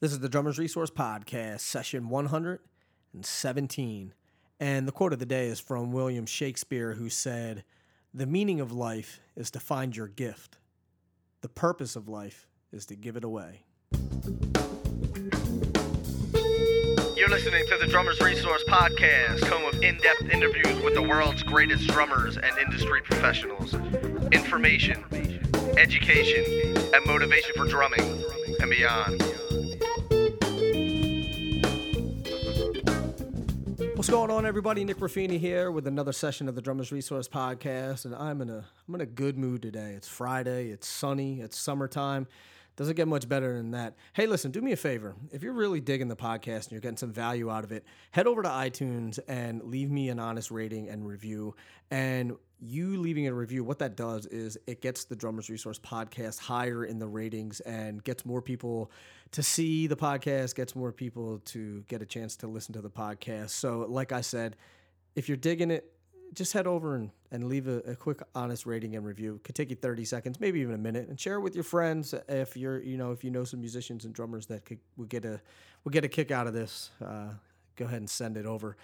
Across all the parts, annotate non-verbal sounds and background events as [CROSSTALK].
This is the Drummers Resource Podcast, session 117. And the quote of the day is from William Shakespeare, who said, The meaning of life is to find your gift, the purpose of life is to give it away. You're listening to the Drummers Resource Podcast, home of in depth interviews with the world's greatest drummers and industry professionals. Information, education, and motivation for drumming and beyond. What's going on, everybody? Nick Ruffini here with another session of the Drummers Resource Podcast, and I'm in a I'm in a good mood today. It's Friday, it's sunny, it's summertime. Doesn't get much better than that. Hey, listen, do me a favor. If you're really digging the podcast and you're getting some value out of it, head over to iTunes and leave me an honest rating and review. And you leaving a review, what that does is it gets the Drummers Resource podcast higher in the ratings and gets more people to see the podcast, gets more people to get a chance to listen to the podcast. So, like I said, if you're digging it, just head over and, and leave a, a, quick honest rating and review. It could take you 30 seconds maybe even a minute and share it with your friends if you're you know if you know some musicians and drummers that could would get a would get a kick out of this uh, go ahead and send it over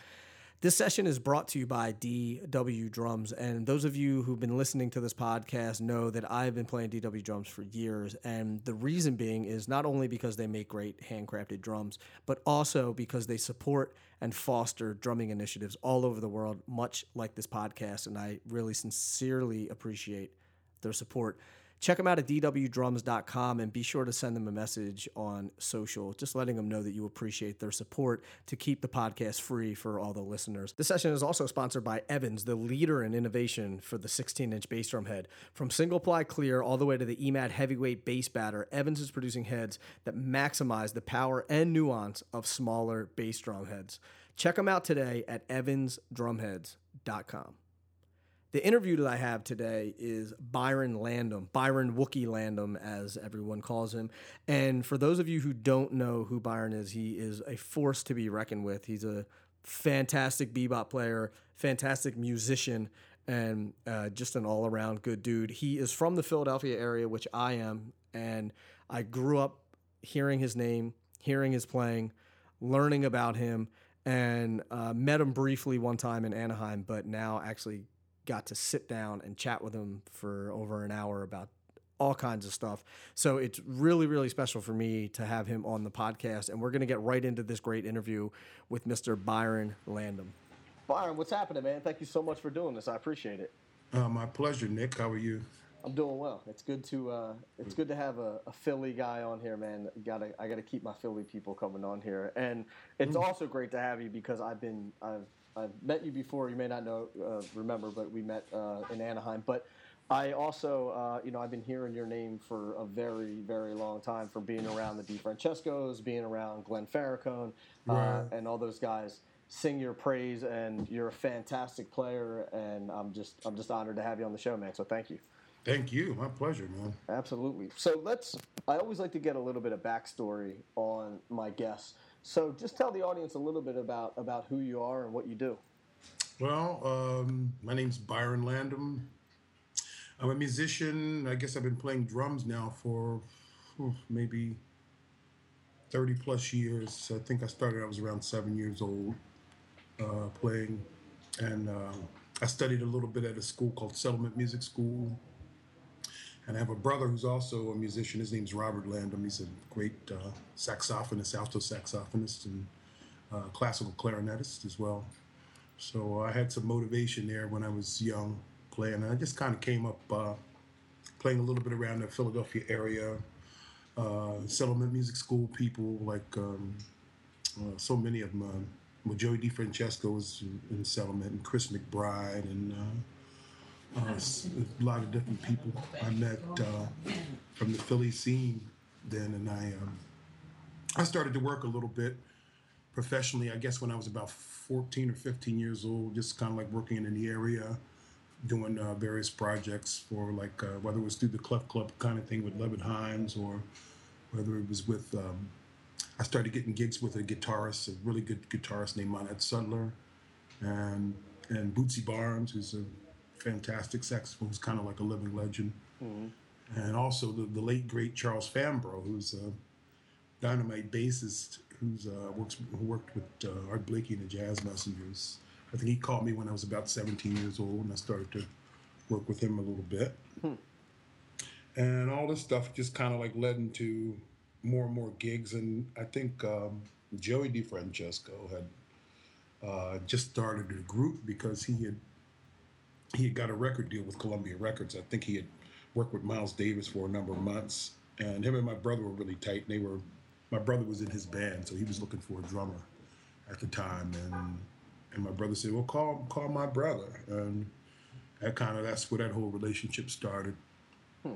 this session is brought to you by DW Drums. And those of you who've been listening to this podcast know that I've been playing DW drums for years. And the reason being is not only because they make great handcrafted drums, but also because they support and foster drumming initiatives all over the world, much like this podcast. And I really sincerely appreciate their support check them out at dwdrums.com and be sure to send them a message on social, just letting them know that you appreciate their support to keep the podcast free for all the listeners. This session is also sponsored by Evans, the leader in innovation for the 16 inch bass drum head. From single ply clear all the way to the EMAD heavyweight bass batter, Evans is producing heads that maximize the power and nuance of smaller bass drum heads. Check them out today at evansdrumheads.com. The interview that I have today is Byron Landham, Byron Wookie Landham, as everyone calls him. And for those of you who don't know who Byron is, he is a force to be reckoned with. He's a fantastic bebop player, fantastic musician, and uh, just an all around good dude. He is from the Philadelphia area, which I am, and I grew up hearing his name, hearing his playing, learning about him, and uh, met him briefly one time in Anaheim, but now actually got to sit down and chat with him for over an hour about all kinds of stuff. So it's really, really special for me to have him on the podcast. And we're going to get right into this great interview with Mr. Byron Landham. Byron, what's happening, man? Thank you so much for doing this. I appreciate it. Uh, my pleasure, Nick. How are you? I'm doing well. It's good to uh, it's good to have a, a, Philly guy on here, man. Gotta I gotta keep my Philly people coming on here, and it's mm. also great to have you because I've been I've I've met you before. You may not know, uh, remember, but we met uh, in Anaheim. But I also, uh, you know, I've been hearing your name for a very, very long time from being around the DeFrancescos, being around Glenn Ferracone, uh, right. and all those guys sing your praise. And you're a fantastic player, and I'm just, I'm just honored to have you on the show, man. So thank you. Thank you. My pleasure, man. Absolutely. So let's. I always like to get a little bit of backstory on my guests. So just tell the audience a little bit about about who you are and what you do. Well, um, my name's Byron Landham. I'm a musician. I guess I've been playing drums now for maybe 30 plus years. I think I started, I was around seven years old uh, playing. And uh, I studied a little bit at a school called Settlement Music School and I have a brother who's also a musician. His name's Robert Landham. He's a great uh, saxophonist, alto saxophonist, and uh, classical clarinetist as well. So I had some motivation there when I was young playing. And I just kind of came up uh, playing a little bit around the Philadelphia area. Uh, settlement music school people, like um, uh, so many of them. Uh, well, Joey DeFrancesco was in Settlement, and Chris McBride, and uh, a lot of different people I met uh, from the Philly scene then, and I um, I started to work a little bit professionally. I guess when I was about 14 or 15 years old, just kind of like working in the area, doing uh, various projects for like uh, whether it was through the Clef Club kind of thing with Lovett Hines or whether it was with. Um, I started getting gigs with a guitarist, a really good guitarist named Monnette Sudler, and and Bootsy Barnes, who's a fantastic saxophone, who's kind of like a living legend. Mm-hmm. And also the, the late great Charles Fambrough, who's a Dynamite bassist who's uh, works who worked with uh, Art Blakey and the Jazz Messengers. I think he called me when I was about 17 years old, and I started to work with him a little bit. Hmm. And all this stuff just kind of like led into more and more gigs. And I think um, Joey DeFrancesco had uh, just started a group because he had he had got a record deal with Columbia Records. I think he had worked with Miles Davis for a number of months, and him and my brother were really tight. They were my brother was in his band, so he was looking for a drummer at the time, and and my brother said, "Well, call call my brother," and that kind of that's where that whole relationship started. Hmm.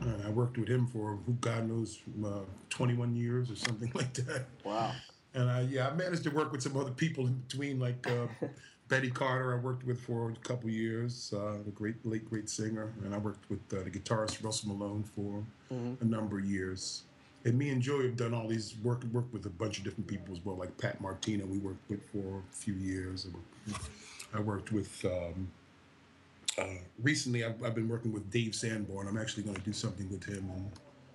And I worked with him for who God knows, uh, 21 years or something [LAUGHS] like that. Wow. And I yeah, I managed to work with some other people in between, like uh, [LAUGHS] Betty Carter. I worked with for a couple years, uh, the great late great singer, and I worked with uh, the guitarist Russell Malone for mm-hmm. a number of years. And me and Joey have done all these work work with a bunch of different people as well, like Pat Martino. We worked with for a few years. I worked with. Um, uh, recently, I've, I've, been working with Dave Sanborn. I'm actually going to do something with him in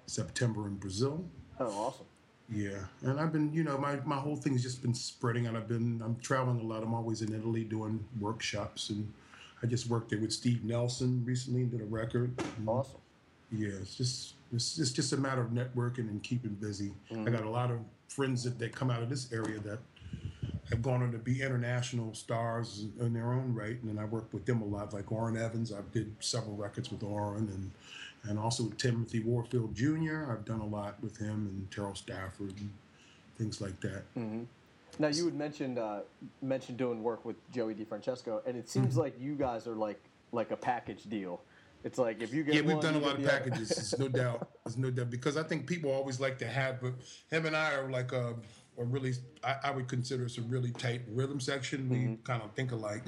September in Brazil. Oh, awesome. Yeah, and I've been, you know, my, my whole thing's just been spreading out. I've been, I'm traveling a lot. I'm always in Italy doing workshops, and I just worked there with Steve Nelson recently and did a record. Awesome. Yeah, it's just it's, it's just a matter of networking and keeping busy. Mm-hmm. I got a lot of friends that, that come out of this area that have gone on to be international stars in their own right, and I work with them a lot, like Orrin Evans. I did several records with Orrin, and and also Timothy Warfield Jr. I've done a lot with him and Terrell Stafford and things like that. Mm-hmm. Now you had mentioned uh, mentioned doing work with Joey DeFrancesco, and it seems mm-hmm. like you guys are like like a package deal. It's like if you get yeah, we've done a lot of packages. There's no doubt. There's no doubt because I think people always like to have, but him and I are like a, a really I, I would consider us a really tight rhythm section. We mm-hmm. kind of think alike.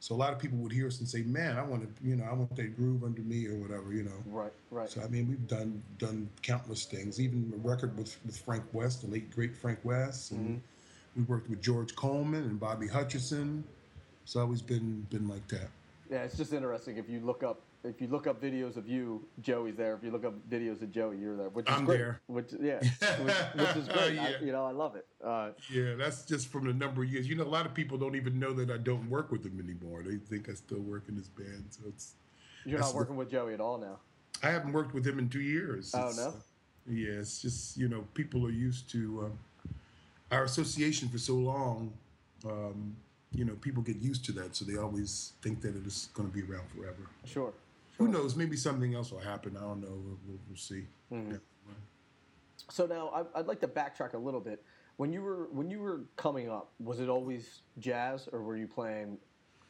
So a lot of people would hear us and say, "Man, I want to, you know, I want that groove under me or whatever, you know." Right, right. So I mean, we've done done countless things. Even a record with with Frank Wess, the late great Frank Wess, and mm-hmm. we worked with George Coleman and Bobby Hutcherson. So it's always been been like that. Yeah, it's just interesting if you look up if you look up videos of you, Joey's there. If you look up videos of Joey, you're there. Which is I'm great. there. Which yeah, [LAUGHS] which, which is great. yeah. I, you know, I love it. Uh, yeah, that's just from the number of years. You know, a lot of people don't even know that I don't work with him anymore. They think I still work in his band. So it's you're not working the, with Joey at all now. I haven't worked with him in two years. Oh it's, no. Uh, yeah, it's just you know people are used to um, our association for so long. Um, you know, people get used to that, so they always think that it is going to be around forever. Sure. Who knows? Maybe something else will happen. I don't know. We'll, we'll, we'll see. Mm-hmm. Yeah. So now I, I'd like to backtrack a little bit. When you were when you were coming up, was it always jazz, or were you playing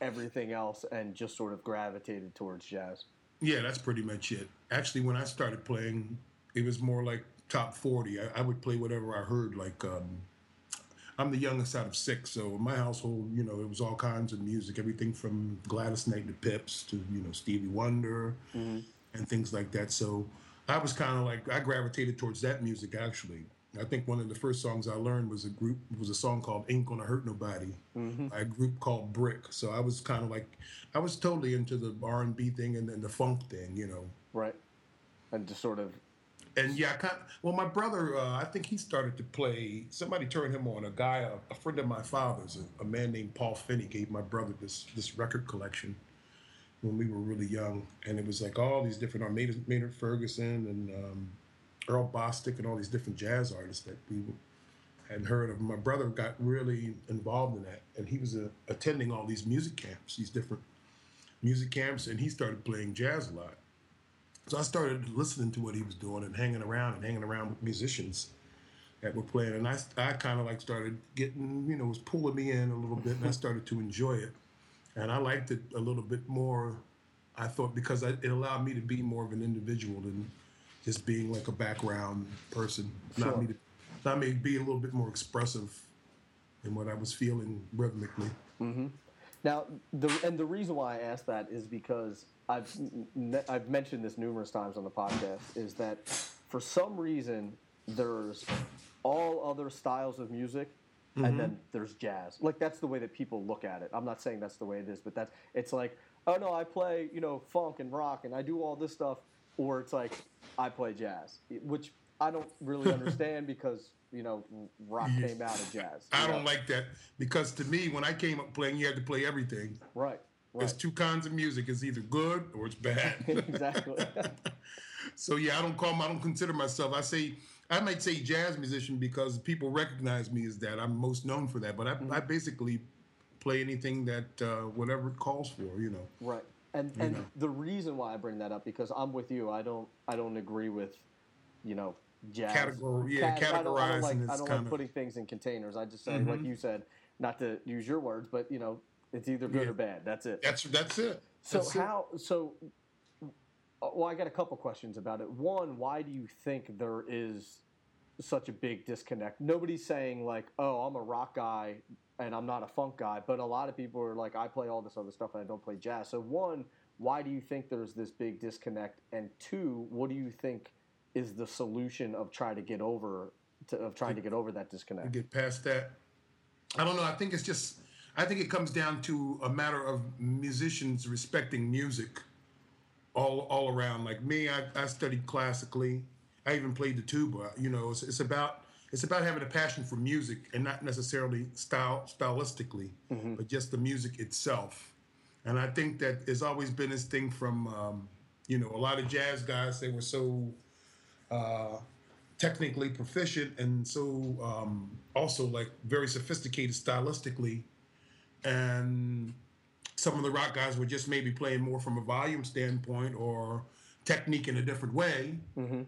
everything else and just sort of gravitated towards jazz? Yeah, that's pretty much it. Actually, when I started playing, it was more like top forty. I, I would play whatever I heard, like um, I'm the youngest out of six, so in my household, you know, it was all kinds of music, everything from Gladys Knight the Pips to you know Stevie Wonder mm-hmm. and things like that. So I was kind of like I gravitated towards that music actually. I think one of the first songs I learned was a group was a song called "Ain't Gonna Hurt Nobody" mm-hmm. by a group called Brick. So I was kind of like I was totally into the R and B thing and then the funk thing, you know. Right, and just sort of and yeah, I kind of, well, my brother, uh, I think he started to play. Somebody turned him on. A guy, a, a friend of my father's, a, a, man named Paul Finney, gave my brother this this record collection when we were really young, and it was like all these different, uh, Maynard, Maynard Ferguson and um, Earl Bostic and all these different jazz artists that we had heard of. My brother got really involved in that, and he was uh, attending all these music camps, these different music camps, and he started playing jazz a lot so I started listening to what he was doing and hanging around and hanging around with musicians that were playing. And I, I kind of like started getting, you know, was pulling me in a little bit and I started to enjoy it. And I liked it a little bit more, I thought, because I, it allowed me to be more of an individual than just being like a background person. Sure. Not me to, not me be a little bit more expressive in what I was feeling rhythmically. Mm-hmm. Now, the, and the reason why I asked that is because I've I've mentioned this numerous times on the podcast is that for some reason there's all other styles of music mm-hmm. and then there's jazz. Like that's the way that people look at it. I'm not saying that's the way it is, but that's it's like, oh no, I play, you know, funk and rock and I do all this stuff or it's like I play jazz, which I don't really [LAUGHS] understand because you know rock came out of jazz. I you don't like that because to me, when I came up playing, you had to play everything. Right. There's Right. two kinds of music. It's either good or it's bad. [LAUGHS] exactly. [LAUGHS] so yeah, I don't call. I don't consider myself. I say I might say jazz musician because people recognize me as that. I'm most known for that. But I, Mm-hmm. I basically play anything that uh, whatever it calls for. You know. Right. And and know. the reason why I bring that up because I'm with you. I don't I don't agree with, you know, jazz. Categor- yeah, Cat- I don't, I don't like categorizing I don't like of- putting things in containers. I just say like you said, not to use your words, but you know, it's either good Yeah. or bad. That's it. That's that's it. So That's it. how so? uh, Well, I got a couple questions about it. One, why do you think there is such a big disconnect? Nobody's saying like, "Oh, I'm a rock guy and I'm not a funk guy," but a lot of people are like, "I play all this other stuff and I don't play jazz." So one, why do you think there's this big disconnect? And two, what do you think is the solution of trying to get over to, of trying to get over that disconnect? get past that. I don't know. I think it's just. I think it comes down to a matter of musicians respecting music, all all around. Like me, I, I studied classically. I even played the tuba. You know, it's, it's about it's about having a passion for music and not necessarily style stylistically, but just the music itself. And I think that there's always been this thing from, um, you know, a lot of jazz guys. They were so uh, technically proficient and so um, also like very sophisticated stylistically and some of the rock guys were just maybe playing more from a volume standpoint or technique in a different way mm-hmm.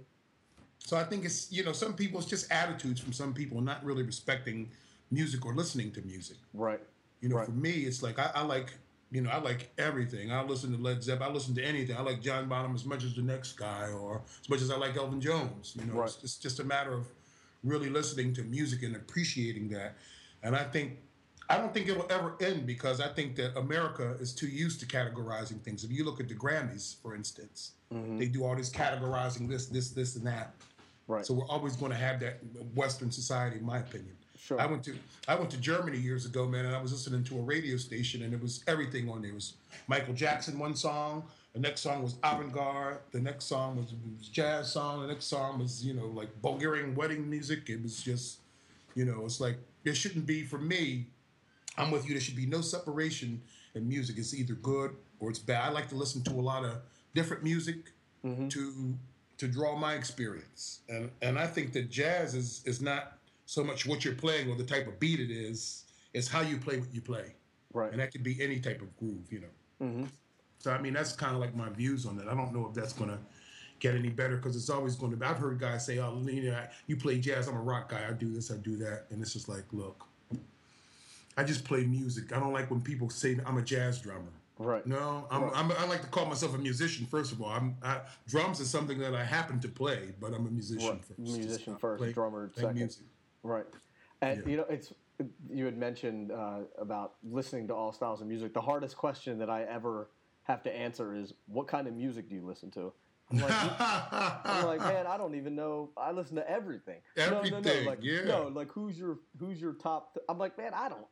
so i think it's you know some people it's just attitudes from some people not really respecting music or listening to music Right. you know, Right. for me, it's like I, I like, you know, I like everything. I listen to Led Zeppelin. I listen to anything. I like John Bonham as much as the next guy, or as much as I like Elvin Jones. You know, it's, Right. it's just a matter of really listening to music and appreciating that. And I think, I don't think it'll ever end because I think that America is too used to categorizing things. If you look at the Grammys, for instance, mm-hmm. they do all this categorizing this, this, this, and that. Right. So we're always going to have that Western society, in my opinion. Sure. I went to I went to Germany years ago, man, and I was listening to a radio station, and it was everything on there. It was Michael Jackson one song, the next song was avant-garde, the next song was, was jazz song, the next song was you know like Bulgarian wedding music. It was just, you know, it's like it shouldn't be for me. I'm with you. There should be no separation in music. It's either good or it's bad. I like to listen to a lot of different music to to draw my experience, and and I think that jazz is is not so much what you're playing or the type of beat it is. It's how you play what you play, Right. and that could be any type of groove, you know. Mm-hmm. So I mean, that's kind of like my views on that. I don't know if that's gonna get any better because it's always going to be. I've heard guys say, "Oh, you know, you play jazz. I'm a rock guy. I do this. I do that," and it's just like, look, I just play music. I don't like when people say I'm a jazz drummer. Right. No, I'm, Right. I'm, I like to call myself a musician. First of all, I'm I, drums is something that I happen to play, but I'm a musician Right. first. Musician first, play- drummer second. music. Right. And Yeah. you know, it's you had mentioned uh, about listening to all styles of music. The hardest question that I ever have to answer is, "What kind of music do you listen to?" I'm like, [LAUGHS] I'm like, man, I don't even know. I listen to everything. No, no, no. Like, yeah. no, like who's your who's your top? I'm like, man, I don't.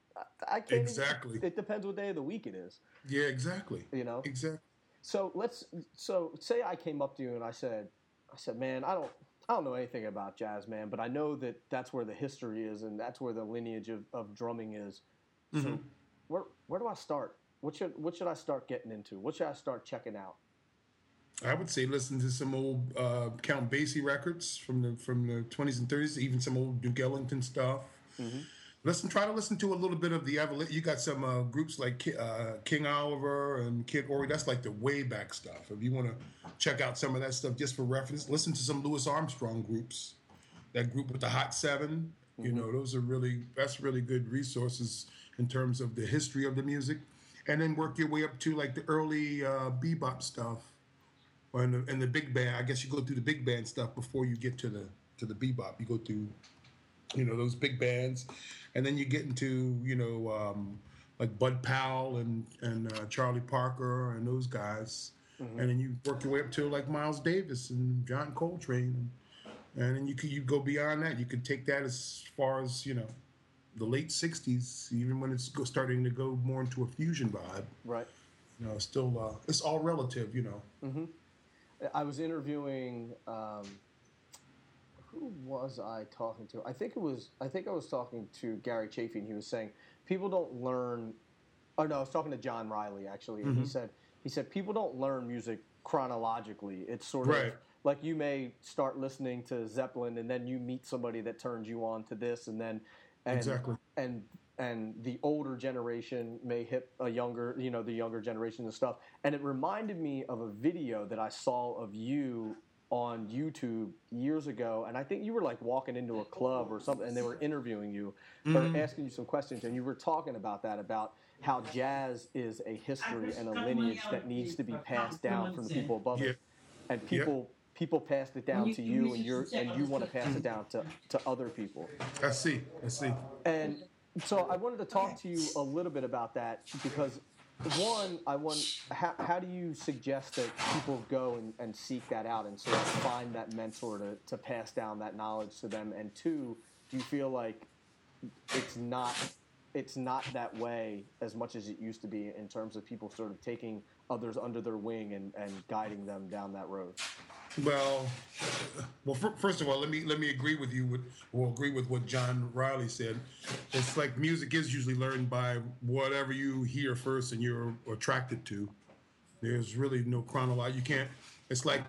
I, can't. even- Exactly. it depends what day of the week it is. yeah, exactly. You know. Exactly. So let's. So say I came up to you and I said, I said, man, I don't. I don't know anything about jazz, man, but I know that that's where the history is and that's where the lineage of, of drumming is. So where where do I start? What should what should I start getting into? What should I start checking out? I would say listen to some old uh, Count Basie records from the from the 20s and 30s, even some old Duke Ellington stuff. Listen, try to listen to a little bit of the evolu- You got some uh, groups like Ki- uh, King Oliver and Kid Ory. That's like the way back stuff. If you want to check out some of that stuff just for reference, listen to some Louis Armstrong groups. That group with the Hot 7 You know, those are really that's really good resources in terms of the history of the music, and then work your way up to like the early uh, bebop stuff or in the, in the big band. I guess you go through the big band stuff before you get to the to the bebop. You go through, you know, those big bands, and then you get into you know um, like Bud Powell and and uh, Charlie Parker and those guys, and then you work your way up to like Miles Davis and John Coltrane, and, and then you could you go beyond that. You could take that as far as you know. The late '60s, even when it's go, starting to go more into a fusion vibe, Right. you know, still uh, it's all relative, you know. I was interviewing um, who was I talking to? I think it was I think I was talking to Gary Chaffee, and he was saying people don't learn. Oh no, I was talking to John Riley actually, and he mm-hmm. said he said people don't learn music chronologically. It's sort Right. of like you may start listening to Zeppelin, and then you meet somebody that turns you on to this, and then and, Exactly. and and the older generation may hit a younger, you know, the younger generation and stuff. And it reminded me of a video that I saw of you on YouTube years ago, and I think you were like walking into a club or something, and they were interviewing you or mm-hmm. asking you some questions, and you were talking about that about how jazz is a history and a lineage that needs to be passed down from the people above Yeah. it, and people people passed it down to you, and you're and you want to pass it down to to other people. I see. I see. And so I wanted to talk to you a little bit about that because one, I want how, how do you suggest that people go and, and seek that out and sort of find that mentor to, to pass down that knowledge to them? And two, do you feel like it's not it's not that way as much as it used to be in terms of people sort of taking others under their wing and, and guiding them down that road? Well, well. fir- First of all, let me let me agree with you with or agree with what John Riley said. It's like music is usually learned by whatever you hear first and you're attracted to. There's really no chronology. You can't. It's like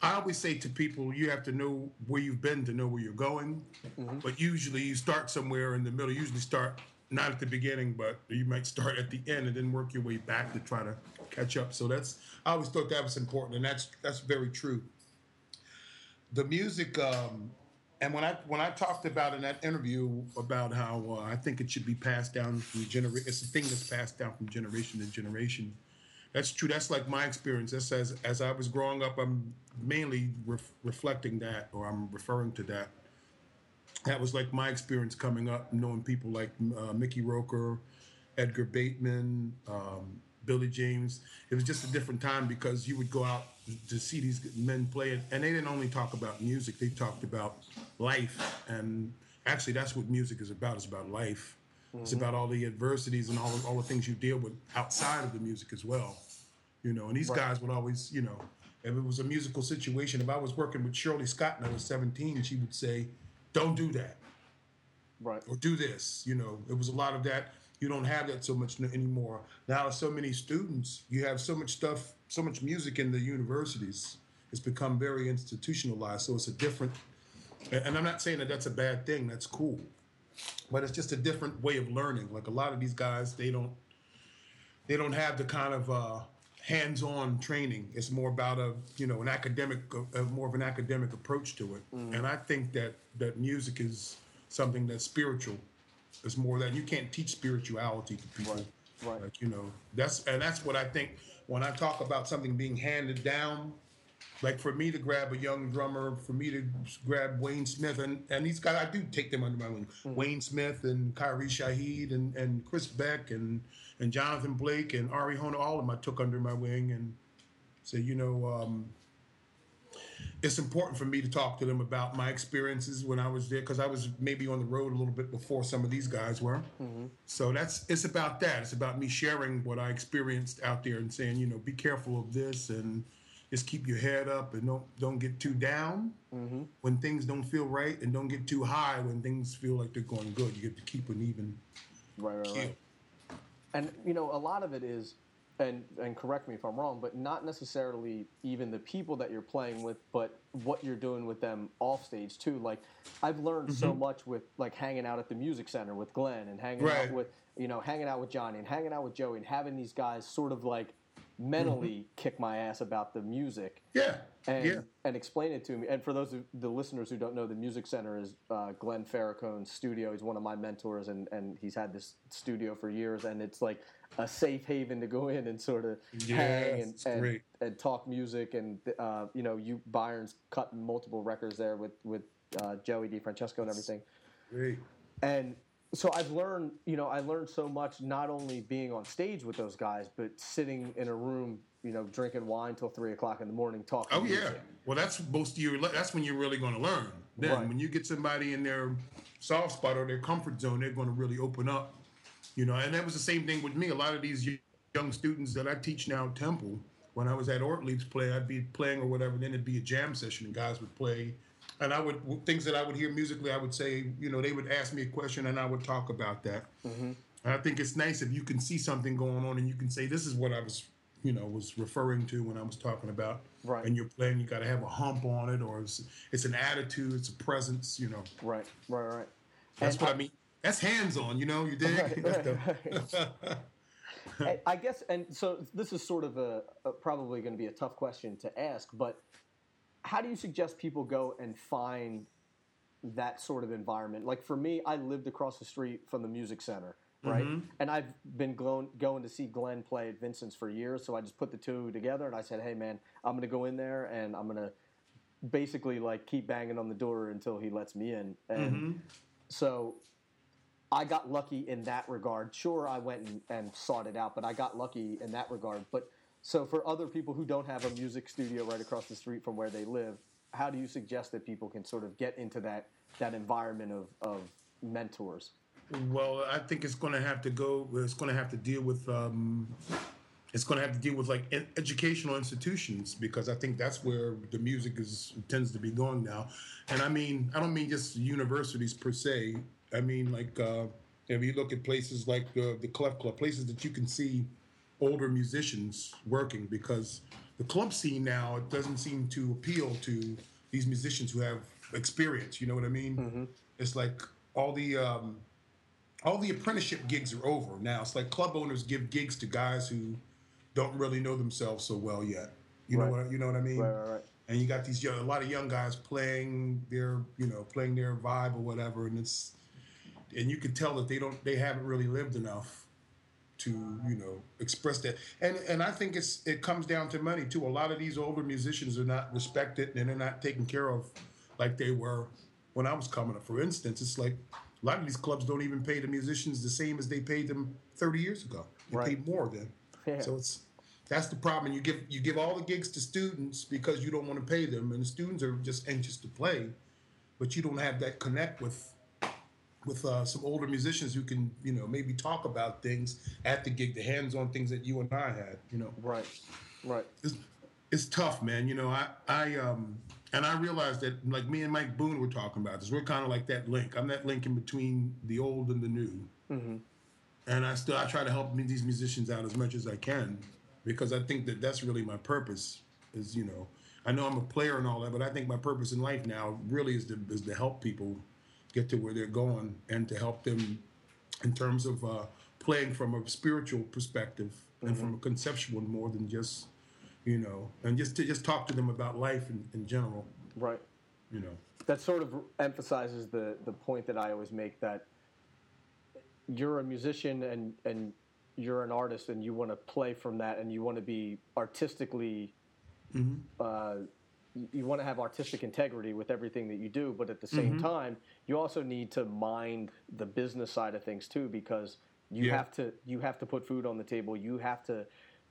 I always say to people, you have to know where you've been to know where you're going. Mm-hmm. But usually, you start somewhere in the middle. You usually start not at the beginning, but you might start at the end and then work your way back to try to catch up. So that's I always thought that was important, and that's that's very true. The music, um, and when I when I talked about in that interview about how uh, I think it should be passed down from generation, it's a thing that's passed down from generation to generation. That's true. That's like my experience. That's as as I was growing up, I'm mainly ref, reflecting that, or I'm referring to that. That was like my experience coming up, knowing people like uh, Mickey Roker, Edgar Bateman, um, Billy James. It was just a different time because you would go out to see these men play, it, and they didn't only talk about music; they talked about life. And actually, that's what music is about. It's about life. It's about all the adversities and all all the things you deal with outside of the music as well. You know, and these guys would always, you know, if it was a musical situation, if I was working with Shirley Scott and I was 17, she would say, "Don't do that." Right. or do this. You know, it was a lot of that. You don't have that so much anymore. Now, so many students, you have so much stuff, so much music in the universities. It's become very institutionalized. So it's a different, and and I'm not saying that that's a bad thing. That's cool, but it's just a different way of learning. Like a lot of these guys, they don't, they don't have the kind of uh, hands-on training. It's more about a, you know, an academic, uh, more of an academic approach to it. And I think that that music is something that's spiritual. It's more that you can't teach spirituality to people. Right, right. Like you know, that's and that's what I think when I talk about something being handed down. Like for me to grab a young drummer, for me to grab Wayne Smith, and, and these guys, I do take them under my wing. Wayne Smith and Kyrie Shaheed and, and Chris Beck and, and Jonathan Blake and Ari Hoenig, all of them I took under my wing and say, you know, um, it's important for me to talk to them about my experiences when I was there because I was maybe on the road a little bit before some of these guys were. So that's it's about that. It's about me sharing what I experienced out there and saying, you know, be careful of this and just keep your head up and don't don't get too down mm-hmm. when things don't feel right and don't get too high when things feel like they're going good. You have to keep an even Right, right, keel. right. And you know, a lot of it is, and and correct me if I'm wrong, but not necessarily even the people that you're playing with, but what you're doing with them off stage too. Like I've learned so mm-hmm. much with like hanging out at the music center with Glenn and hanging Right. out with you know hanging out with Johnny and hanging out with Joey and having these guys sort of like mentally kick my ass about the music Yeah. and yeah. and explain it to me. And for those of the listeners who don't know, the Music Center is uh, Glenn Ferracone's studio. He's one of my mentors, and and he's had this studio for years, and it's like a safe haven to go in and sort of hang and and, and talk music. And uh, you know, you Byron's cut multiple records there with with uh, Joey DeFrancesco and everything Great. and so I've learned, you know, I learned so much not only being on stage with those guys, but sitting in a room, you know, drinking wine till three o'clock in the morning, talking. Oh yeah. Well, that's most of your. That's when you're really going to learn. Then, Right. when you get somebody in their soft spot or their comfort zone, they're going to really open up. You know, and that was the same thing with me. A lot of these young students that I teach now at Temple, when I was at Ortlieb's play, I'd be playing or whatever. Then it'd be a jam session, and guys would play and I would things that I would hear musically. I would say, you know, they would ask me a question, and I would talk about that. Mm-hmm. And I think it's nice if you can see something going on, and you can say, "This is what I was, you know, was referring to when I was talking about." Right. And you're playing, you got to have a hump on it, or it's, it's an attitude, it's a presence, you know. Right, right, right. That's and what I, I mean. That's hands on, you know. You dig? Right, [LAUGHS] right, right. [LAUGHS] I guess, and so this is sort of a, a probably going to be a tough question to ask, but how do you suggest people go and find that sort of environment? Like for me, I lived across the street from the music center, right? Mm-hmm. And I've been going, going to see Glenn play at Vincent's for years, so I just put the two together and I said, "Hey, man, I'm going to go in there and I'm going to basically like keep banging on the door until he lets me in." And mm-hmm. so I got lucky in that regard. Sure, I went and, and sought it out, but I got lucky in that regard. But so, for other people who don't have a music studio right across the street from where they live, how do you suggest that people can sort of get into that that environment of, of mentors? Well, I think it's going to have to go. It's going to have to deal with. Um, it's going to have to deal with like educational institutions because I think that's where the music is tends to be going now. And I mean, I don't mean just universities per se. I mean like uh, if you look at places like uh, the Clef Club, places that you can see older musicians working because the club scene now it doesn't seem to appeal to these musicians who have experience. You know what I mean? Mm-hmm. It's like all the um, all the apprenticeship gigs are over now. It's like club owners give gigs to guys who don't really know themselves so well yet. You right. know what you know what I mean? Right, right, right. And you got these young, a lot of young guys playing their you know playing their vibe or whatever, and it's and you can tell that they don't they haven't really lived enough to you know express that. And and i think it's it comes down to money too. A lot of these older musicians are not respected and they're not taken care of like they were when i was coming up. For instance it's like a lot of these clubs don't even pay the musicians the same as they paid them 30 years ago. They right. paid more then. Yeah. so it's that's the problem. You give you give all the gigs to students because you don't want to pay them and the students are just anxious to play but you don't have that connect with with uh, some older musicians who can, you know, maybe talk about things at the gig, the hands-on things that you and I had, you know. Right, right. It's, it's tough, man. You know, I, I, um, and I realized that, like me and Mike Boone were talking about this. We're kind of like that link. I'm that link in between the old and the new. Mm-hmm. And I still, I try to help these musicians out as much as I can because I think that that's really my purpose. Is you know, I know I'm a player and all that, but I think my purpose in life now really is to is to help people get to where they're going and to help them in terms of uh, playing from a spiritual perspective and mm-hmm. from a conceptual more than just you know and just to just talk to them about life in, in general right you know that sort of emphasizes the the point that i always make that you're a musician and and you're an artist and you want to play from that and you want to be artistically mm-hmm. uh, you want to have artistic integrity with everything that you do, but at the same mm-hmm. time, you also need to mind the business side of things too, because you yeah. have to you have to put food on the table. You have to,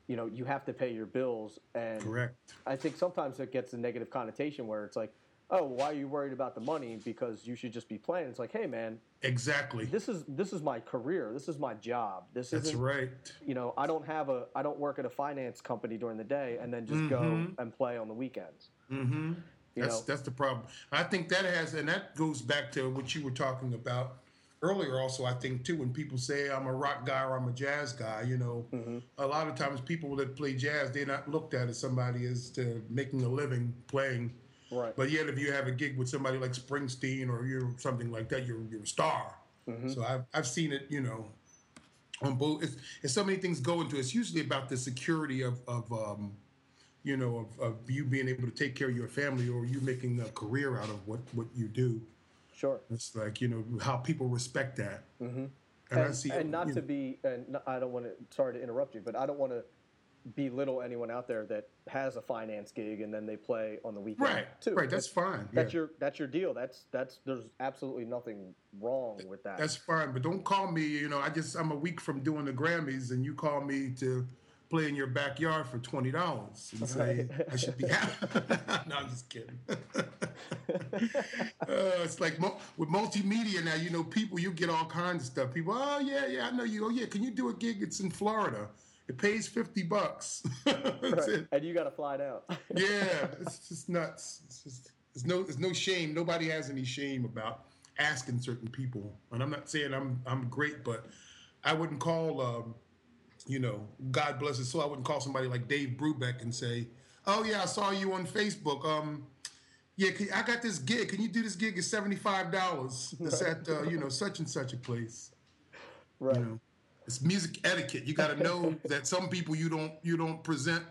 you know, you have to pay your bills. And correct. I think sometimes it gets a negative connotation where it's like, oh, why are you worried about the money? Because you should just be playing. It's like, hey, man, exactly. This is this is my career. This is my job. This is right. You know, I don't have a I don't work at a finance company during the day and then just mm-hmm. go and play on the weekends. Mm-hmm. that's know? that's the problem. I think that has, and that goes back to what you were talking about earlier. Also, I think too, when people say I'm a rock guy or I'm a jazz guy, you know, mm-hmm. a lot of times people that play jazz, they're not looked at as somebody as to making a living playing Right. But yet, if you have a gig with somebody like Springsteen or you're something like that, you're you're a star. Mm-hmm. So I've I've seen it, you know, on both. It's, it's, so many things go into it. It's usually about the security of of um, you know, of, of you being able to take care of your family or you making a career out of what what you do. Sure. It's like you know how people respect that. Mm-hmm. And, and, I see, and not to know, be, and I don't want to. Sorry to interrupt you, but I don't want to belittle anyone out there that has a finance gig and then they play on the weekend right, too. Right, that's, that's fine. That's yeah. your that's your deal. That's that's there's absolutely nothing wrong with that. That's fine, but don't call me. You know, I just I'm a week from doing the Grammys, and you call me to play in your backyard for twenty dollars and say right. I should be [LAUGHS] happy. [LAUGHS] no, I'm just kidding. [LAUGHS] uh, it's like mo- with multimedia now. You know, people you get all kinds of stuff. People, oh yeah, yeah, I know you. Oh yeah, can you do a gig? It's in Florida. It pays fifty bucks, right. and you got to fly out. yeah, it's just nuts. It's just there's no there's no shame. Nobody has any shame about asking certain people. And I'm not saying I'm I'm great, but I wouldn't call um, you know, God bless his soul. I wouldn't call somebody like Dave Brubeck and say, "Oh yeah, I saw you on Facebook. Um, yeah, can, I got this gig. Can you do this gig at seventy five dollars? It's at uh, you know such and such a place. Right. You know, it's music etiquette. You got to know that some people you don't you don't present.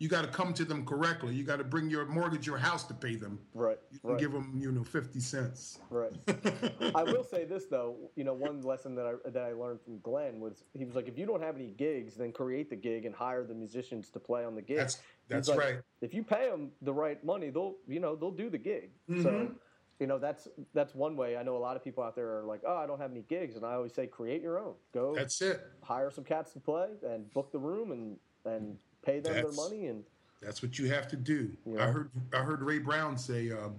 You got to come to them correctly. You got to bring your mortgage, your house to pay them. Right. You can right. give them, you know, fifty cents. Right. [LAUGHS] I will say this though, you know, one lesson that I that I learned from Glenn was he was like, if you don't have any gigs, then create the gig and hire the musicians to play on the gig. That's that's like, right. If you pay them the right money, they'll you know they'll do the gig. So. Mhm. You know that's that's one way. I know a lot of people out there are like, "Oh, I don't have any gigs," and I always say, create your own. Go That's it. hire some cats to play and book the room and and pay them That's- their money and That's what you have to do. Yeah. I heard I heard Ray Brown say, um,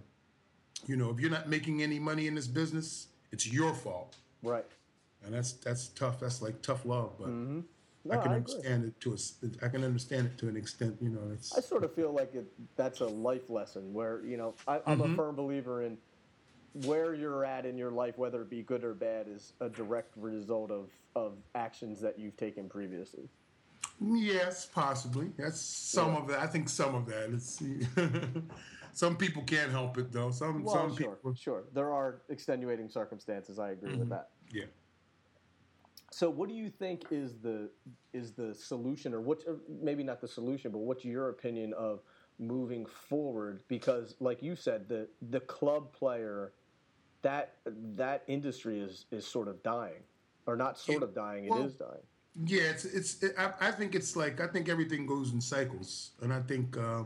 you know, if you're not making any money in this business, it's your fault. right. And that's that's tough. That's like tough love, but Mm-hmm. No, I can I understand it to a I can understand it to an extent. You know, it's I sort of feel like it, that's a life lesson where you know I, I'm Mm-hmm. a firm believer in where you're at in your life, whether it be good or bad, is a direct result of of actions that you've taken previously. Yes, possibly. That's some Yeah. of that. I think some of that. It's [LAUGHS] some people can't help it though. Some Well, some sure, people. sure. There are extenuating circumstances. I agree with mm-hmm. that. Yeah. So, what do you think is the is the solution, or what? Or maybe not the solution, but what's your opinion of moving forward? Because, like you said, the the club player, that that industry is is sort of dying, or not sort of dying. well, it is dying. Yeah, it's it's. It, I, I think it's like I think everything goes in cycles, and I think uh,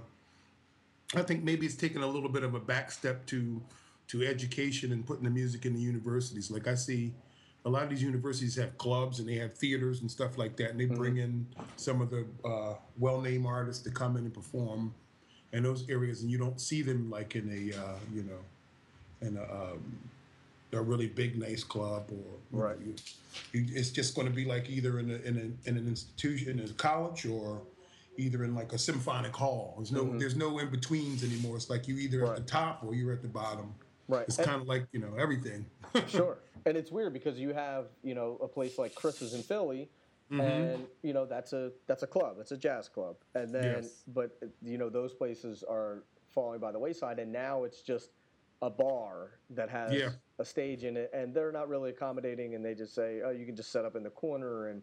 I think maybe it's taken a little bit of a back step to to education and putting the music in the universities. Like I see, a lot of these universities have clubs and they have theaters and stuff like that, and they bring in some of the uh, well-named artists to come in and perform in those areas, and you don't see them like in a uh, you know in a um, a really big nice club or Right. you- you, it's just going to be like either in, a, in, a, in an institution, in a college, or either in like a symphonic hall. There's no there's no in betweens anymore. It's like you either at the top or you're at the bottom. Right. It's kind of like you know everything. [LAUGHS] sure. And it's weird because you have, you know, a place like Chris's in Philly, Mm-hmm. and you know that's a that's a club, it's a jazz club, and then Yes. but you know those places are falling by the wayside, and now it's just a bar that has Yeah. A stage in it, and they're not really accommodating, and they just say, oh, you can just set up in the corner, and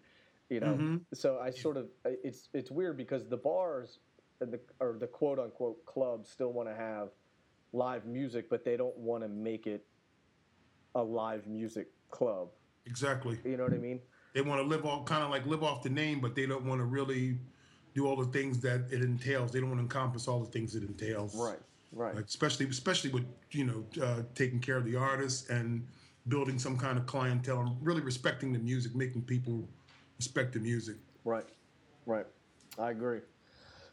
you know, Mm-hmm. so I sort of it's it's weird because the bars and the or the quote unquote clubs still want to have live music, but they don't want to make it a live music club. exactly. You know what I mean? They want to live all kind of like live off the name, but they don't want to really do all the things that it entails. They don't want to encompass all the things it entails. Right. Right. Like especially especially with you know uh, taking care of the artists and building some kind of clientele and really respecting the music, making people respect the music. Right. Right. I agree.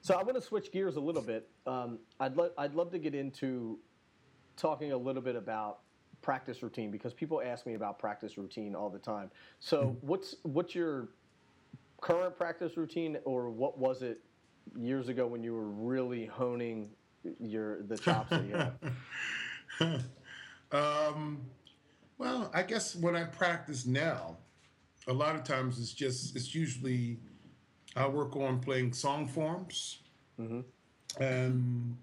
So I want to switch gears a little bit. Um, I'd lo- I'd love to get into talking a little bit about practice routine because people ask me about practice routine all the time. So what's what's your current practice routine, or what was it years ago when you were really honing your the chops that you have? [LAUGHS] Um, well, I guess when I practice now, a lot of times it's just it's usually I work on playing song forms, and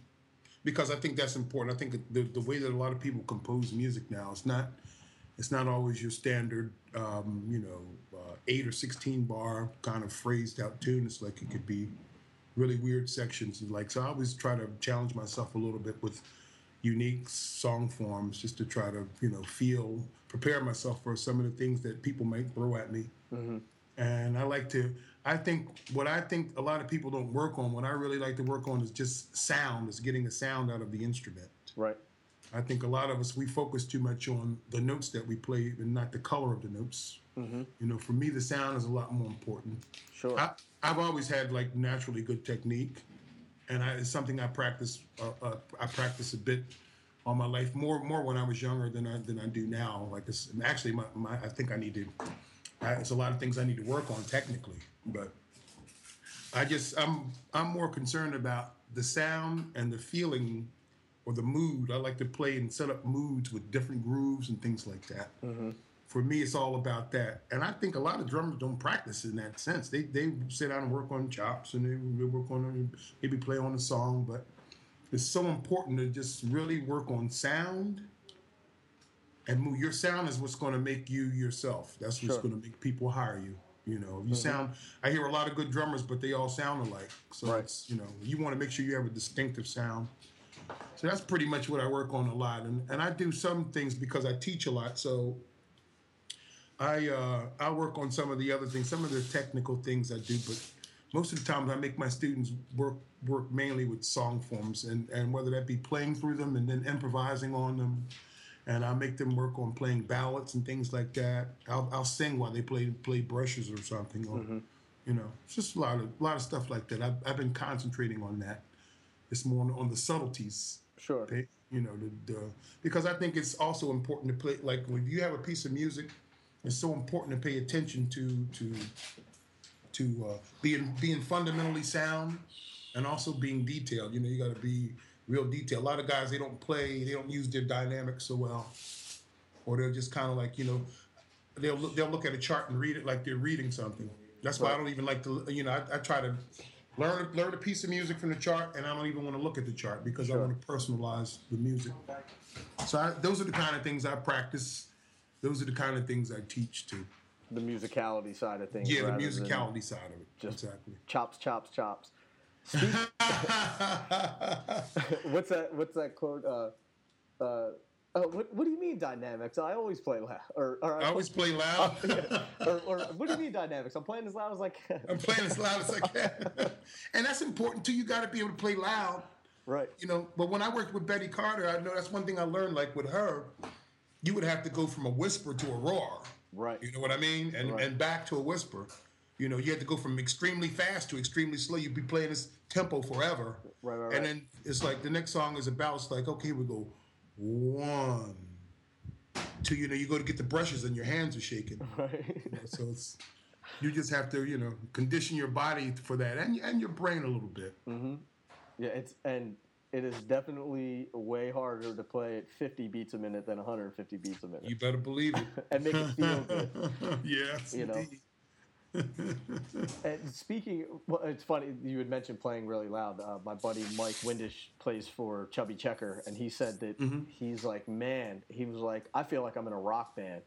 because I think that's important. I think the the way that a lot of people compose music now, it's not it's not always your standard, um, you know, uh, eight or sixteen bar kind of phrased out tune. It's like it could be really weird sections and like so. I always try to challenge myself a little bit with unique song forms just to try to you know feel prepare myself for some of the things that people might throw at me mm-hmm. and i like to i think what i think a lot of people don't work on what i really like to work on is just sound is getting a sound out of the instrument Right. i think a lot of us we focus too much on the notes that we play and not the color of the notes mm-hmm. you know for me the sound is a lot more important Sure. I, I've always had like naturally good technique, and I, it's something I practice. Uh, uh, I practice a bit all my life, more more when I was younger than I than I do now. Like it's actually my, my I think I need to. I, it's a lot of things I need to work on technically, but I just I'm I'm more concerned about the sound and the feeling or the mood. I like to play and set up moods with different grooves and things like that. For me, it's all about that, and I think a lot of drummers don't practice in that sense. They they sit down and work on chops and they, work on maybe play on a song, but it's so important to just really work on sound and move. Your sound is what's going to make you yourself. That's what's Sure. going to make people hire you. You know, you mm-hmm. sound. I hear a lot of good drummers, but they all sound alike. So Right. it's you know, you want to make sure you have a distinctive sound. So that's pretty much what I work on a lot, and and I do some things because I teach a lot. So I uh, I work on some of the other things, some of the technical things I do, but most of the time I make my students work work mainly with song forms, and and whether that be playing through them and then improvising on them, and I make them work on playing ballads and things like that. I'll, I'll sing while they play play brushes or something, or you know, it's just a lot of a lot of stuff like that. I've, I've been concentrating on that. It's more on, on the subtleties Sure. pay, you know, the, the because I think it's also important to play. Like when you have a piece of music, it's so important to pay attention to to to uh, being being fundamentally sound and also being detailed. You know, you got to be real detailed. A lot of guys they don't play, they don't use their dynamics so well, or they're just kind of like you know, they'll look, they'll look at a chart and read it like they're reading something. That's why I don't even like to. You know, I, I try to learn learn a piece of music from the chart, and I don't even want to look at the chart because I want to personalize the music. So I, those are the kind of things I practice. Those are the kind of things I teach to. The musicality side of things. Yeah, the musicality side of it. just- exactly. Chops, chops, chops. [LAUGHS] [LAUGHS] What's that? What's that quote? Uh, uh, oh, what, what do you mean dynamics? I always play loud. Or, or I always play loud. [LAUGHS] or, or what do you mean dynamics? I'm playing as loud as I can. I'm playing as loud as I can, and that's important too. You got to be able to play loud. right. you know, but when I worked with Betty Carter, I know that's one thing I learned. Like with her, you would have to go from a whisper to a roar. Right. You know what I mean? And Right. and back to a whisper. You know, you had to go from extremely fast to extremely slow. You'd be playing this tempo forever. Right, right. And then it's like the next song is about. It's like okay, we go one, two. You know, you go to get the brushes and your hands are shaking. [LAUGHS] Right. so it's you just have to you know condition your body for that and and your brain a little bit. Mm-hmm. Yeah, it's and it is definitely way harder to play at 50 beats a minute than 150 beats a minute, You better believe it. [LAUGHS] and make it feel good. [LAUGHS] yes, You know. [LAUGHS] And speaking, well, it's funny you had mentioned playing really loud. Uh, my buddy Mike Windish plays for Chubby Checker, and he said that Mm-hmm. he's like, man, he was like, I feel like I'm in a rock band.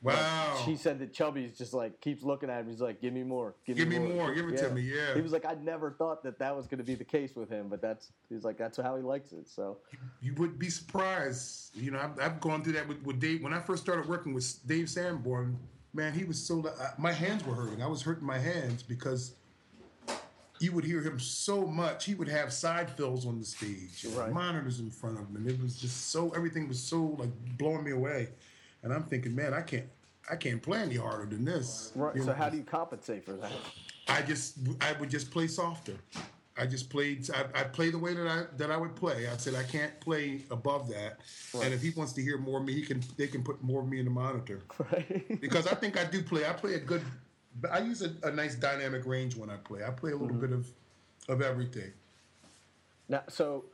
Wow. He said that Chubby's just like keeps looking at him. He's like, give me more, give, Give me more, more, give it to me, yeah. He was like, I never thought that that was going to be the case with him, but that's he's like, that's how he likes it. So you would be surprised. You know, I've, I've gone through that with, with Dave. When I first started working with Dave Sanborn, man, he was so. Uh, my hands were hurting. I was hurting my hands because you would hear him so much. He would have side fills on the stage, Right. monitors in front of him, and it was just so. Everything was so like blowing me away, and I'm thinking, man, I can't. I can't play any harder than this. right. You So know? how do you compensate for that? I just I would just play softer. I just played. I, I play the way that I that I would play. I said I can't play above that. And if he wants to hear more of me, he can. They can put more of me in the monitor [LAUGHS] Right. because I think I do play. I play a good. I use a, a nice dynamic range when I play. I play a little mm-hmm. bit of of everything. Now, so,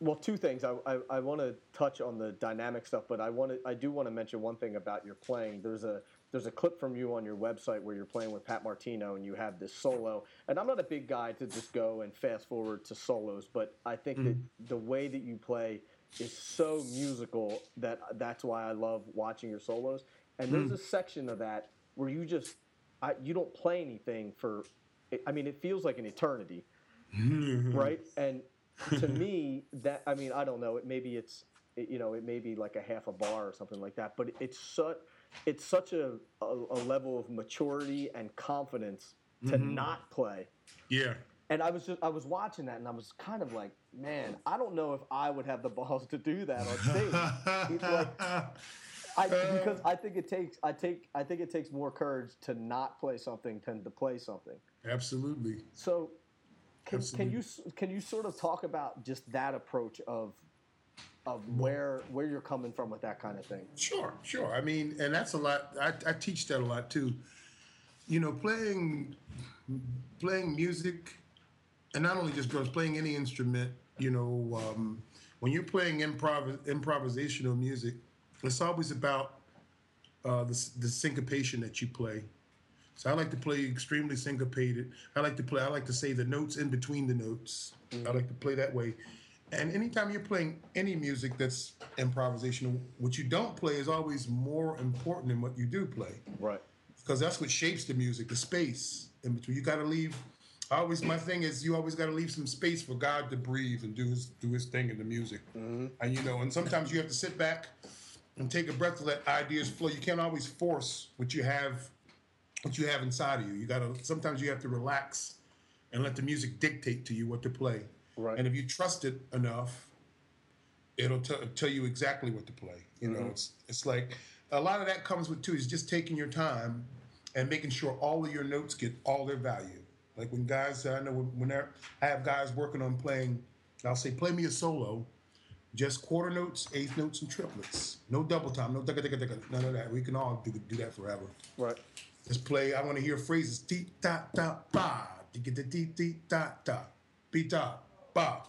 well, two things. I, I, I want to touch on the dynamic stuff, but I want to I do want to mention one thing about your playing. There's a there's a clip from you on your website where you're playing with Pat Martino and you have this solo. And I'm not a big guy to just go and fast forward to solos, but I think that mm-hmm. the way that you play is so musical that that's why I love watching your solos. And there's mm. a section of that where you just I, you don't play anything for. I mean, it feels like an eternity [LAUGHS] right? And to [LAUGHS] me, that I mean, I don't know. It maybe it's it, you know, it may be like a half a bar or something like that. But it's such it's such a, a, a level of maturity and confidence to mm-hmm. not play. Yeah. And I was just I was watching that and I was kind of like, man, I don't know if I would have the [LAUGHS] balls to do that on stage. Like, I, [LAUGHS] uh. because I think it takes I take I think it takes more courage to not play something than to play something. Absolutely. So, can, can you can you sort of talk about just that approach of of where where you're coming from with that kind of thing? Sure, sure. I mean, and that's a lot. I, I teach that a lot too. You know, playing playing music, and not only just drums, playing any instrument. You know, um, when you're playing improv improvisational music, it's always about uh, the, the syncopation that you play. So I like to play extremely syncopated. I like to play. I like to say the notes in between the notes. I mm-hmm. like to play that way. And anytime you're playing any music that's improvisational, what you don't play is always more important than what you do play Right. because that's what shapes the music, the space in between. You got to leave. I always, my thing is, you always got to leave some space for God to breathe and do his do his thing in the music. Mm-hmm. And you know, and sometimes you have to sit back and take a breath to let ideas flow. You can't always force what you have, what you have inside of you. You got to. Sometimes you have to relax and let the music dictate to you what to play. Right. And if you trust it enough, it'll t- tell you exactly what to play. You know, mm-hmm. it's it's like a lot of that comes with too is just taking your time and making sure all of your notes get all their value. Like when guys, I know when, when I have guys working on playing, I'll say, play me a solo, just quarter notes, eighth notes, and triplets. No double time, no digga digga digga, none of that. We can all do, do that forever. Right. Just play. I want to hear phrases. Dee da da ba. Dee da dee dee da da. Be da ba.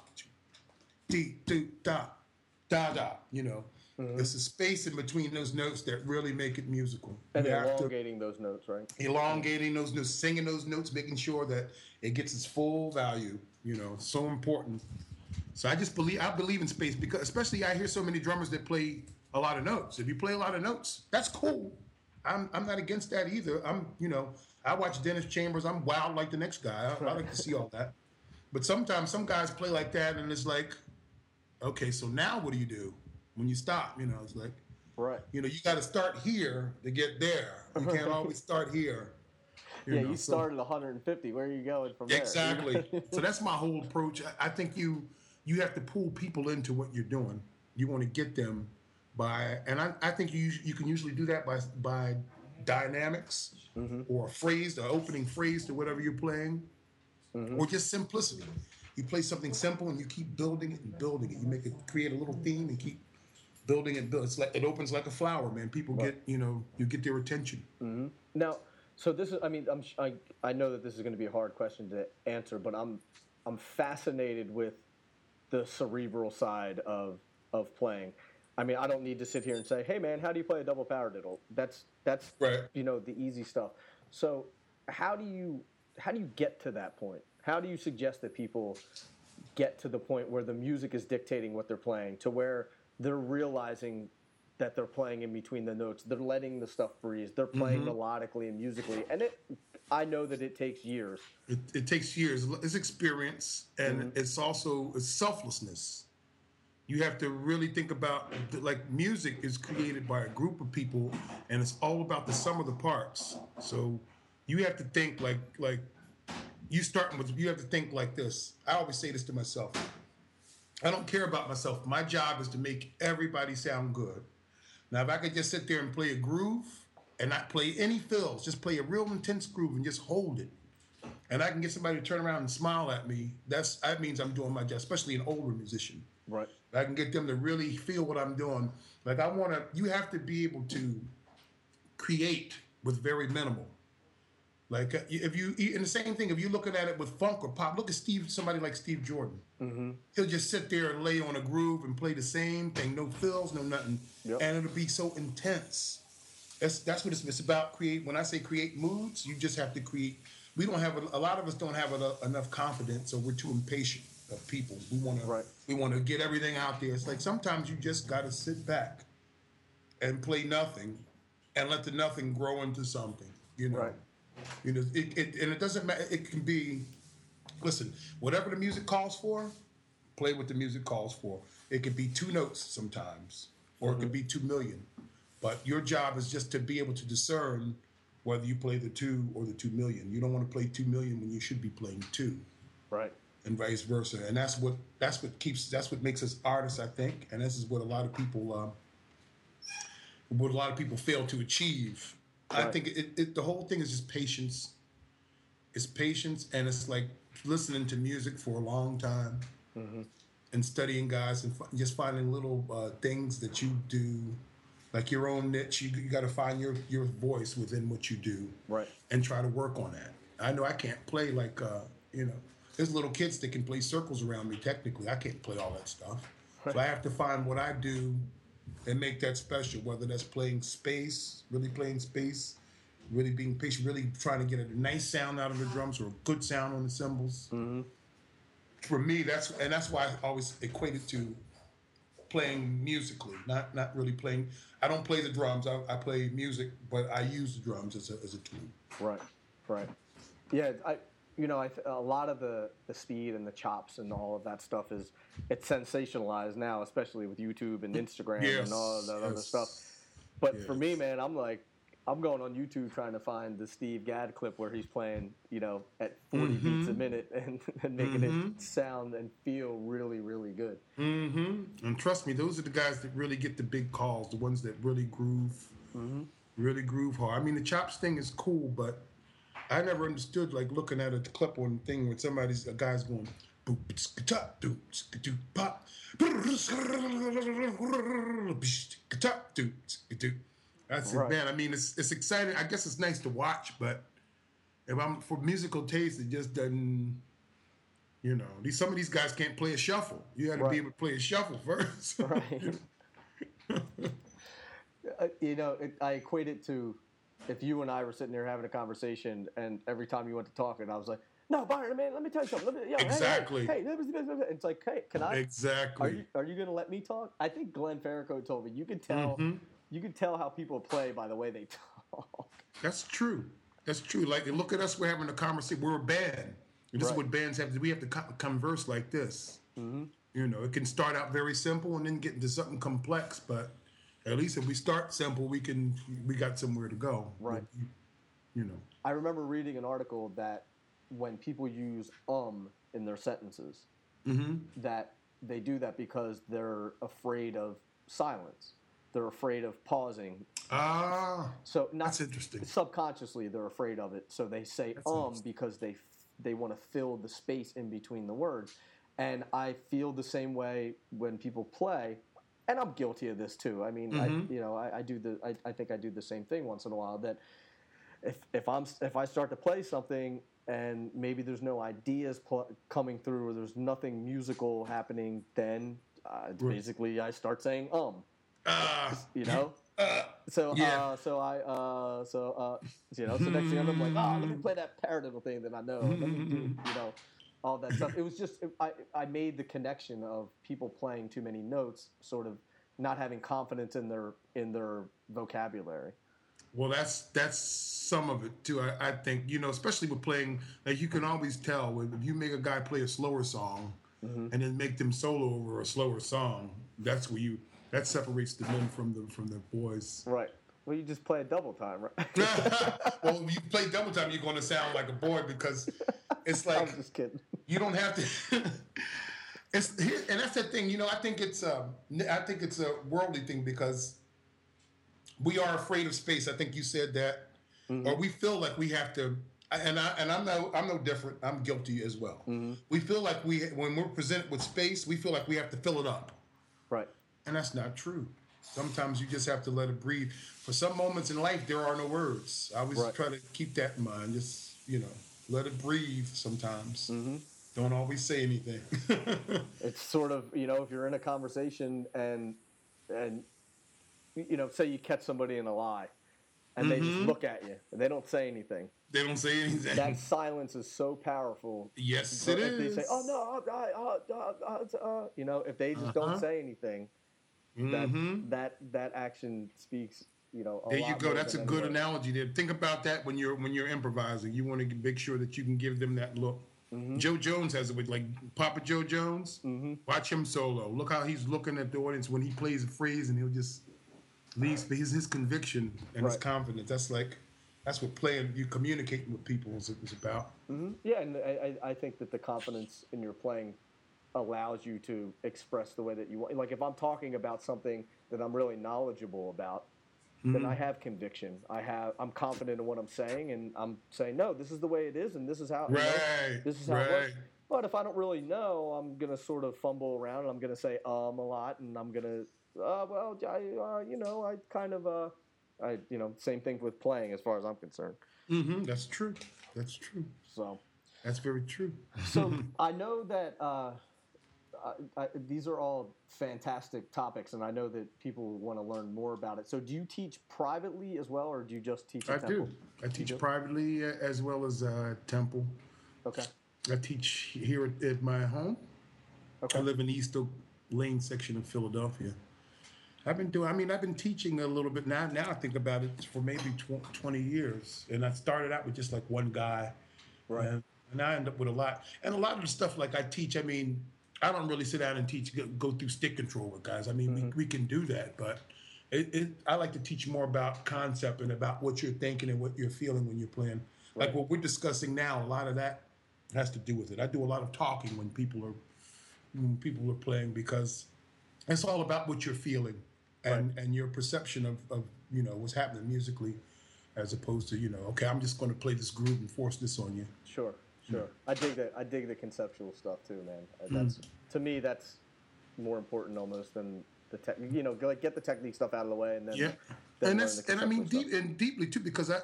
Dee do da da da. You know, mm-hmm. there's a space in between those notes that really make it musical. And You have to- elongating those notes, right? elongating those notes, singing those notes, making sure that it gets its full value. You know, so important. So I just believe I believe in space because, especially, I hear so many drummers that play a lot of notes. If you play a lot of notes, that's cool. I'm I'm not against that either. I'm you know I watch Dennis Chambers. I'm wild like the next guy. I, I like to see all that. But sometimes some guys play like that, and it's like, okay, so now what do you do when you stop? You know, it's like Right. you know, you got to start here to get there. You can't [LAUGHS] always start here. you yeah, know, you so- started 150. Where are you going from there? exactly. [LAUGHS] so that's my whole approach. I, I think you you have to pull people into what you're doing. You want to get them by, and I, I think you you can usually do that by by dynamics mm-hmm. or a phrase, the opening phrase to whatever you're playing, mm-hmm. or just simplicity. You play something simple and you keep building it and building it. You make it create a little theme and keep building it. It's like it opens like a flower, man. People get you know you get their attention. Mm-hmm. Now, so this is, I mean, I'm, I, I know that this is going to be a hard question to answer, but I'm, I'm fascinated with the cerebral side of, of playing. I mean, I don't need to sit here and say, hey man, how do you play a double paradiddle? That's, that's, Right. you know, the easy stuff. So how do you, how do you get to that point? How do you suggest that people get to the point where the music is dictating what they're playing to where they're realizing that they're playing in between the notes they're letting the stuff breathe they're playing mm-hmm. melodically and musically and it i know that it takes years It, it takes years. It's experience, and mm-hmm. it's also it's selflessness. You have to really think about like music is created by a group of people, and it's all about the sum of the parts. So you have to think like like you starting with you have to think like this. I always say this to myself. I don't care about myself. My job is to make everybody sound good. Now, if I could just sit there and play a groove and not play any fills, just play a real intense groove and just hold it, and I can get somebody to turn around and smile at me, that's that means I'm doing my job, especially an older musician. Right I can get them to really feel what I'm doing. Like I want to, you have to be able to create with very minimal. Like uh, if you, and the same thing, if you're looking at it with funk or pop, look at Steve, somebody like Steve Jordan. He'll just sit there and lay on a groove and play the same thing, no fills, no nothing, Yep. and it'll be so intense. That's that's what it's, it's about. Create. When I say create moods, you just have to create. We don't have a, a lot of us don't have enough, enough confidence, or we're too impatient of people. We want to Right. we want to get everything out there. It's like sometimes you just got to sit back and play nothing, and let the nothing grow into something. You know. Right. You know, it, it and it doesn't matter. It can be. Listen, whatever the music calls for, play what the music calls for. It could be two notes sometimes, or it could mm-hmm. be two million. But your job is just to be able to discern whether you play the two or the two million. You don't want to play two million when you should be playing two, right and vice versa. And that's what that's what keeps that's what makes us artists, I think. And this is what a lot of people um, what a lot of people fail to achieve. I think it, it the whole thing is just patience. It's patience, and it's like listening to music for a long time, and studying guys, and just finding little uh, things that you do, like your own niche. You, you got to find your your voice within what you do, Right. and try to work on that. I know I can't play like uh, you know. There's little kids that can play circles around me. Technically, I can't play all that stuff. So I have to find what I do and make that special, whether that's playing space, really playing space, really being patient, really trying to get a nice sound out of the drums or a good sound on the cymbals. Mm-hmm. For me, that's and that's why I always equate it to playing musically, not not really playing. I don't play the drums. I, I play music, but I use the drums as a, as a tool. Right, right. Yeah, I, you know, I th- a lot of the the speed and the chops and all of that stuff is it's sensationalized now, especially with YouTube and Instagram Yes, and all of that other stuff. But for me, man, I'm like, I'm going on YouTube trying to find the Steve Gadd clip where he's playing, you know, at 40 beats Mm-hmm. a minute [LAUGHS] and, and making it sound and feel really, really good. Mm-hmm. And trust me, those are the guys that really get the big calls, the ones that really groove, really groove hard. I mean, the chops thing is cool, but I never understood like looking at a clip on thing when somebody's a guy's going boop doop pop skata doop skadoo. That's Right. it, man. I mean, it's it's exciting. I guess it's nice to watch, but if I'm for musical taste, it just doesn't. You know, these some of these guys can't play a shuffle. You got to Right. be able to play a shuffle [LAUGHS] first. Right. [LAUGHS] Uh, you know, it, I equate it to if you and I were sitting there having a conversation, and every time you went to talk, and I was like, "No, Byron, man, let me tell you something. Let me, yo, hey, hey, Exactly. Hey, hey, it's like, hey, can I? exactly. Are you are you gonna let me talk? I think Glenn Ferracone told me you could tell Mm-hmm. you could tell how people play by the way they talk. That's true. That's true. Like, look at us. We're having a conversation. We're a band. And this Right. is what bands have to. We have to converse like this. Mm-hmm. You know, it can start out very simple and then get into something complex. But at least if we start simple, we can. We got somewhere to go. Right. You, you know. I remember reading an article that when people use um in their sentences, Mm-hmm. that they do that because they're afraid of silence. They're afraid of pausing. Ah, So not That's interesting. subconsciously they're afraid of it. So they say That's um because they they want to fill the space in between the words. And I feel the same way when people play, and I'm guilty of this too. I mean, I, Mm-hmm. you know, I, I do the I, I think I do the same thing once in a while. That if if I'm if I start to play something and maybe there's no ideas pl- coming through or there's nothing musical happening, then uh, Right. basically I start saying um, ah, [LAUGHS] you know. uh, So Yeah. uh, so I uh, so uh, you know so next thing I'm like oh let me play that paradiddle thing that I know let me do [LAUGHS] you know all that stuff. [LAUGHS] It was just I I made the connection of people playing too many notes, sort of not having confidence in their in their vocabulary. Well, that's that's some of it too. I, I think you know, especially with playing, like you can always tell when if you make a guy play a slower song, mm-hmm. and then make them solo over a slower song. That's where you that separates the men from the from the boys. Right. Well, you just play a double time, right? [LAUGHS] well, you play double time, you're going to sound like a boy because it's I'm like just kidding. [LAUGHS] you don't have to. [LAUGHS] it's and that's the thing. You know, I think it's a, I think it's a worldly thing because we are afraid of space. I think you said that, mm-hmm. or we feel like we have to. And I and I'm no I'm no different. I'm guilty as well. Mm-hmm. We feel like we when we're presented with space, we feel like we have to fill it up, Right. and that's not true. Sometimes you just have to let it breathe. For some moments in life, there are no words. I always Right. try to keep that in mind. Just you know, let it breathe. Sometimes don't always say anything. [LAUGHS] It's sort of you know if you're in a conversation and and you know say you catch somebody in a lie and they just look at you and they don't say anything. they don't say anything. That silence is so powerful. yes, it if is. they say, "Oh no," I, I, uh, uh, you know, if they just Uh-huh. don't say anything, that Mhm. that that action speaks. You know, There you go. That's a good analogy there. Think about that when you're when you're improvising. You want to make sure that you can give them that look. Mm-hmm. Jo Jones has it with like Papa Jo Jones. Watch him solo. Look how he's looking at the audience when he plays a phrase, and he'll just leaves his his conviction and his confidence. That's like that's what playing you communicating with people is, is about. Yeah, and I I think that the confidence in your playing allows you to express the way that you want. Like if I'm talking about something that I'm really knowledgeable about, then Mm-hmm. I have conviction. I have I'm confident in what I'm saying, and I'm saying no, this is the way it is, and this is how you know, this is how it works. But if I don't really know, I'm gonna sort of fumble around, and I'm gonna say um a lot, and I'm gonna uh, well, I, uh, you know, I kind of uh, I you know, same thing with playing as far as I'm concerned. hmm That's true. That's true. So. That's very true. So [LAUGHS] I know that uh, I, I, these are all fantastic topics, and I know that people want to learn more about it. So, do you teach privately as well, or do you just teach? I at Temple? do. I teach privately uh, as well as uh, Temple. Okay. I teach here at, at my home. Okay. I live in the East Oak Lane section of Philadelphia. I've been doing. I mean, I've been teaching a little bit now. Now I think about it for maybe tw- twenty years, and I started out with just like one guy, Right. And, and I end up with a lot. And a lot of the stuff like I teach. I mean, I don't really sit down and teach go, go through stick control with guys. I mean, we, mm-hmm. we can do that, but it, it, I like to teach more about concept and about what you're thinking and what you're feeling when you're playing. Like what we're discussing now, a lot of that has to do with it. I do a lot of talking when people are when people are playing because it's all about what you're feeling and and your perception of, of you know what's happening musically as opposed to you know okay i'm just going to play this groove and force this on you Sure, sure. I dig that. I dig the conceptual stuff too, man. Uh, That's to me, that's more important almost than the tech. You know, like get the technique stuff out of the way, and then yeah then and the and i mean deep and deeply too because i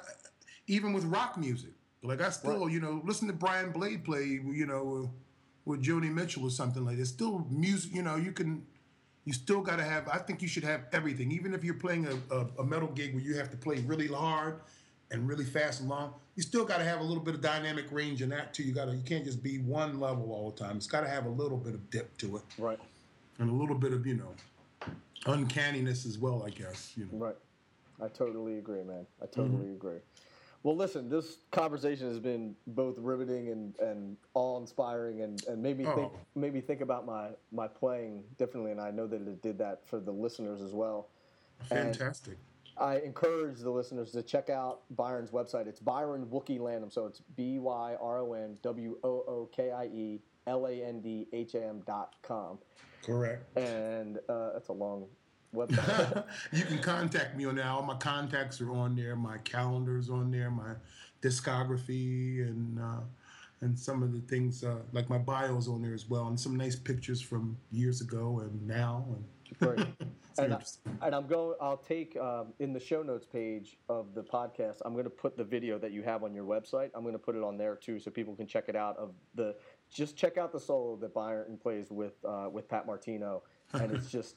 even with rock music like i still Right. you know listen to brian blade play you know with joni mitchell or something like this still music you know you can you still got to have i think you should have everything even if you're playing a, a, a metal gig where you have to play really hard and really fast and long you still got to have a little bit of dynamic range in that too you got to you can't just be one level all the time it's got to have a little bit of dip to it. Right, and a little bit of you know uncanniness as well i guess you know right. I totally agree, man. I totally mm-hmm. agree. Well, listen, this conversation has been both riveting and, and awe-inspiring, and, and made me oh. think Oh. made me think about my my playing differently, and I know that it did that for the listeners as well. And- fantastic I encourage the listeners to check out Byron's website. It's Byron Wookie Landham. So it's B Y R O N W O O K I E L A N D H A M dot com. correct And uh, that's a long website. [LAUGHS] you can contact me on there. All my contacts are on there. My calendar's on there. My discography and uh, and some of the things uh, like my bio's on there as well, and some nice pictures from years ago and now. And Great. [LAUGHS] and, I, and I'm going. I'll take um, in the show notes page of the podcast. I'm going to put the video that you have on your website. I'm going to put it on there too, so people can check it out. Of the just check out the solo that Byron plays with uh, with Pat Martino, [LAUGHS] and it's just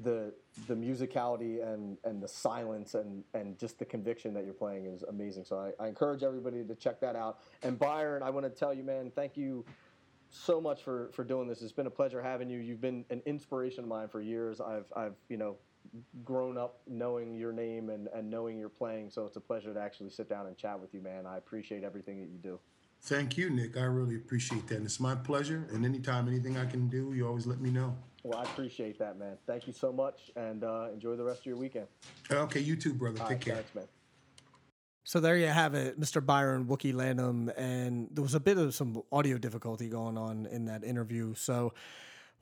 the the musicality and and the silence and and just the conviction that you're playing is amazing. So I, I encourage everybody to check that out. And Byron, I want to tell you, man, thank you so much for for doing this. It's been a pleasure having you. You've been an inspiration of mine for years. I've I've you know grown up knowing your name and and knowing your playing. So it's a pleasure to actually sit down and chat with you, man. I appreciate everything that you do. Thank you, Nick. I really appreciate that. And it's my pleasure. And anytime anything I can do, you always let me know. Well, I appreciate that, man. Thank you so much, and uh, enjoy the rest of your weekend. Okay, you too, brother. All Take right, care. thanks, man. So there you have it, Mr. Byron Wookie Landham, and there was a bit of some audio difficulty going on in that interview. So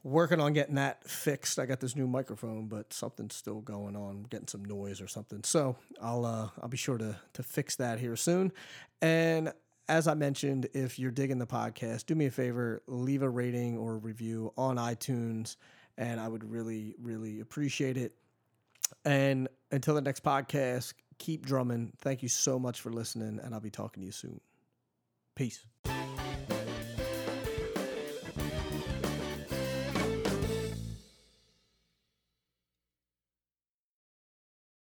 working on getting that fixed. I got this new microphone, but something's still going on, getting some noise or something. So I'll uh, I'll be sure to to fix that here soon. And as I mentioned, if you're digging the podcast, do me a favor, leave a rating or review on iTunes, and I would really really appreciate it. And until the next podcast, keep drumming. Thank you so much for listening, and I'll be talking to you soon. Peace.